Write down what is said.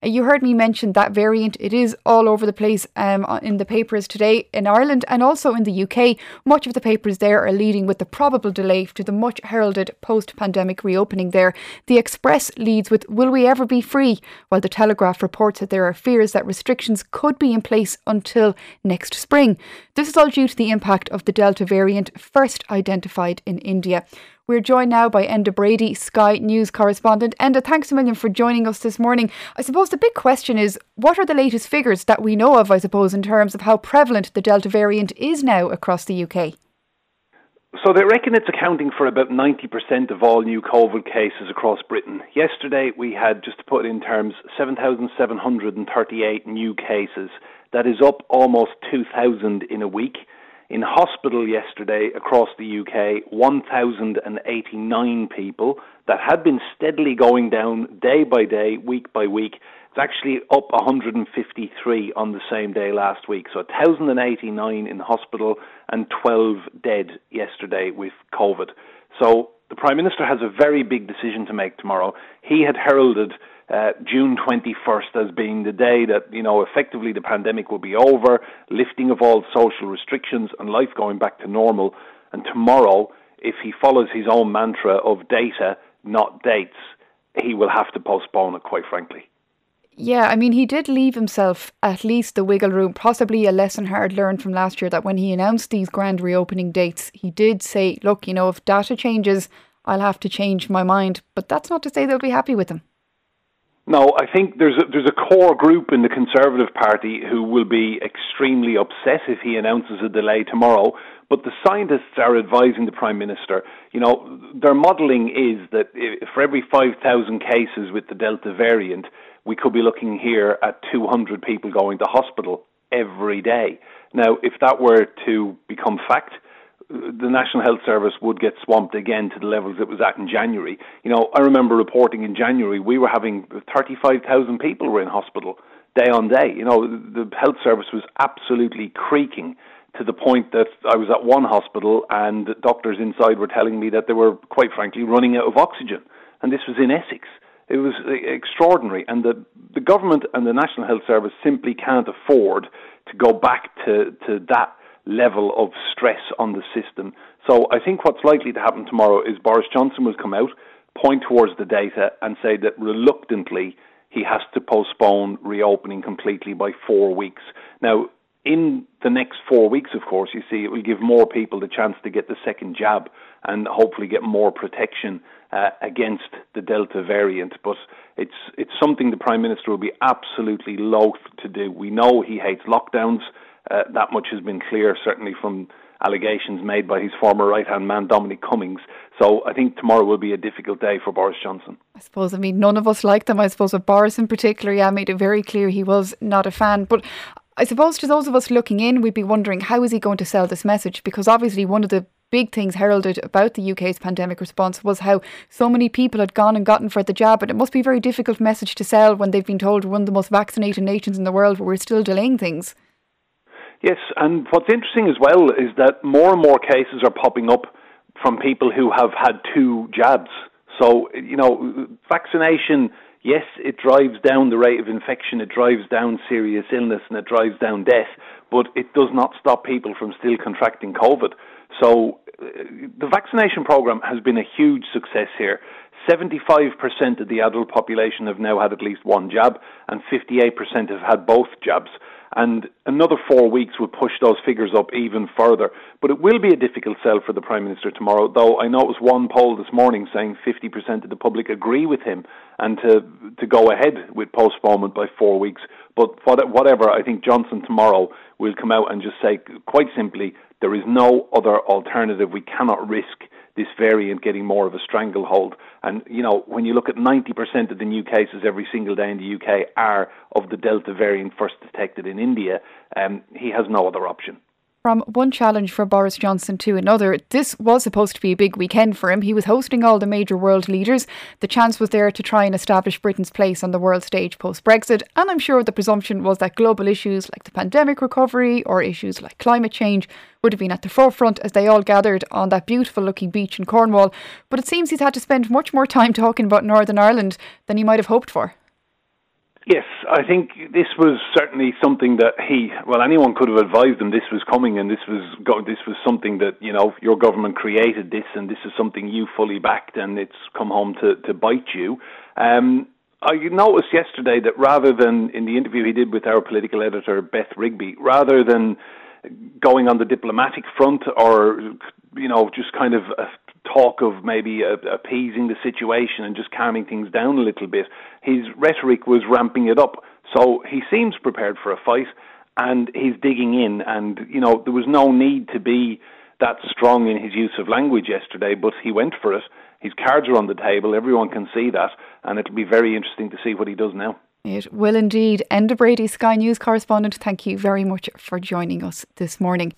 You heard me mention that variant. It is all over the place um, in the papers today in Ireland and also in the UK. Much of the papers there are leading with the probable delay to the much heralded post pandemic reopening there. The Express leads with Will we ever be free? While the Telegraph reports that there are fears that restrictions could be in place until next spring. This is all due to the impact of the Delta variant first identified in India. We're joined now by Enda Brady, Sky News correspondent. Enda, thanks a million for joining us this morning. I suppose the big question is what are the latest figures that we know of, I suppose, in terms of how prevalent the Delta variant is now across the UK? So they reckon it's accounting for about 90% of all new COVID cases across Britain. Yesterday we had, just to put it in terms, 7,738 new cases. That is up almost 2,000 in a week. In hospital yesterday across the UK, 1,089 people. That had been steadily going down day by day, week by week. It's actually up 153 on the same day last week. So 1,089 in hospital and 12 dead yesterday with COVID. So the Prime Minister has a very big decision to make tomorrow. He had heralded uh, June 21st as being the day that, you know, effectively the pandemic will be over, lifting of all social restrictions and life going back to normal. And tomorrow, if he follows his own mantra of data, not dates, he will have to postpone it, quite frankly. Yeah, I mean, he did leave himself at least the wiggle room, possibly a lesson hard learned from last year that when he announced these grand reopening dates, he did say, look, you know, if data changes, I'll have to change my mind. But that's not to say they'll be happy with him. No, I think there's a, there's a core group in the Conservative Party who will be extremely upset if he announces a delay tomorrow. But the scientists are advising the Prime Minister, you know, their modelling is that for every 5,000 cases with the Delta variant, we could be looking here at 200 people going to hospital every day. Now, if that were to become fact, the National Health Service would get swamped again to the levels it was at in January. You know, I remember reporting in January we were having 35,000 people were in hospital day on day. You know, the health service was absolutely creaking to the point that I was at one hospital and doctors inside were telling me that they were, quite frankly, running out of oxygen. And this was in Essex. It was eh, extraordinary. And the, the government and the National Health Service simply can't afford to go back to, to that level of stress on the system. So I think what's likely to happen tomorrow is Boris Johnson will come out, point towards the data, and say that reluctantly he has to postpone reopening completely by four weeks. Now, in the next four weeks, of course, you see, it will give more people the chance to get the second jab and hopefully get more protection uh, against the Delta variant. But it's it's something the Prime Minister will be absolutely loath to do. We know he hates lockdowns. Uh, that much has been clear, certainly from allegations made by his former right hand man, Dominic Cummings. So I think tomorrow will be a difficult day for Boris Johnson. I suppose, I mean, none of us like them. I suppose, but Boris in particular, yeah, made it very clear he was not a fan. But I suppose to those of us looking in, we'd be wondering how is he going to sell this message? Because obviously, one of the big things heralded about the UK's pandemic response was how so many people had gone and gotten for the jab, and it must be a very difficult message to sell when they've been told we're one of the most vaccinated nations in the world, but we're still delaying things. Yes, and what's interesting as well is that more and more cases are popping up from people who have had two jabs. So, you know, vaccination, yes, it drives down the rate of infection, it drives down serious illness, and it drives down death, but it does not stop people from still contracting COVID. So, the vaccination program has been a huge success here. 75% of the adult population have now had at least one jab, and 58% have had both jabs and another four weeks would push those figures up even further. But it will be a difficult sell for the Prime Minister tomorrow, though I know it was one poll this morning saying 50% of the public agree with him and to, to go ahead with postponement by four weeks. But whatever, I think Johnson tomorrow will come out and just say quite simply, there is no other alternative. We cannot risk this variant getting more of a stranglehold. And, you know, when you look at 90% of the new cases every single day in the UK are of the Delta variant first detected in India, um, he has no other option. From one challenge for Boris Johnson to another, this was supposed to be a big weekend for him. He was hosting all the major world leaders. The chance was there to try and establish Britain's place on the world stage post Brexit. And I'm sure the presumption was that global issues like the pandemic recovery or issues like climate change would have been at the forefront as they all gathered on that beautiful looking beach in Cornwall. But it seems he's had to spend much more time talking about Northern Ireland than he might have hoped for. Yes, I think this was certainly something that he, well, anyone could have advised him this was coming, and this was this was something that you know your government created this, and this is something you fully backed, and it's come home to to bite you. Um, I noticed yesterday that rather than in the interview he did with our political editor Beth Rigby, rather than going on the diplomatic front or you know just kind of talk of maybe appeasing the situation and just calming things down a little bit. His rhetoric was ramping it up. So he seems prepared for a fight and he's digging in. And, you know, there was no need to be that strong in his use of language yesterday, but he went for it. His cards are on the table. Everyone can see that. And it'll be very interesting to see what he does now. It will indeed. Enda Brady, Sky News correspondent, thank you very much for joining us this morning.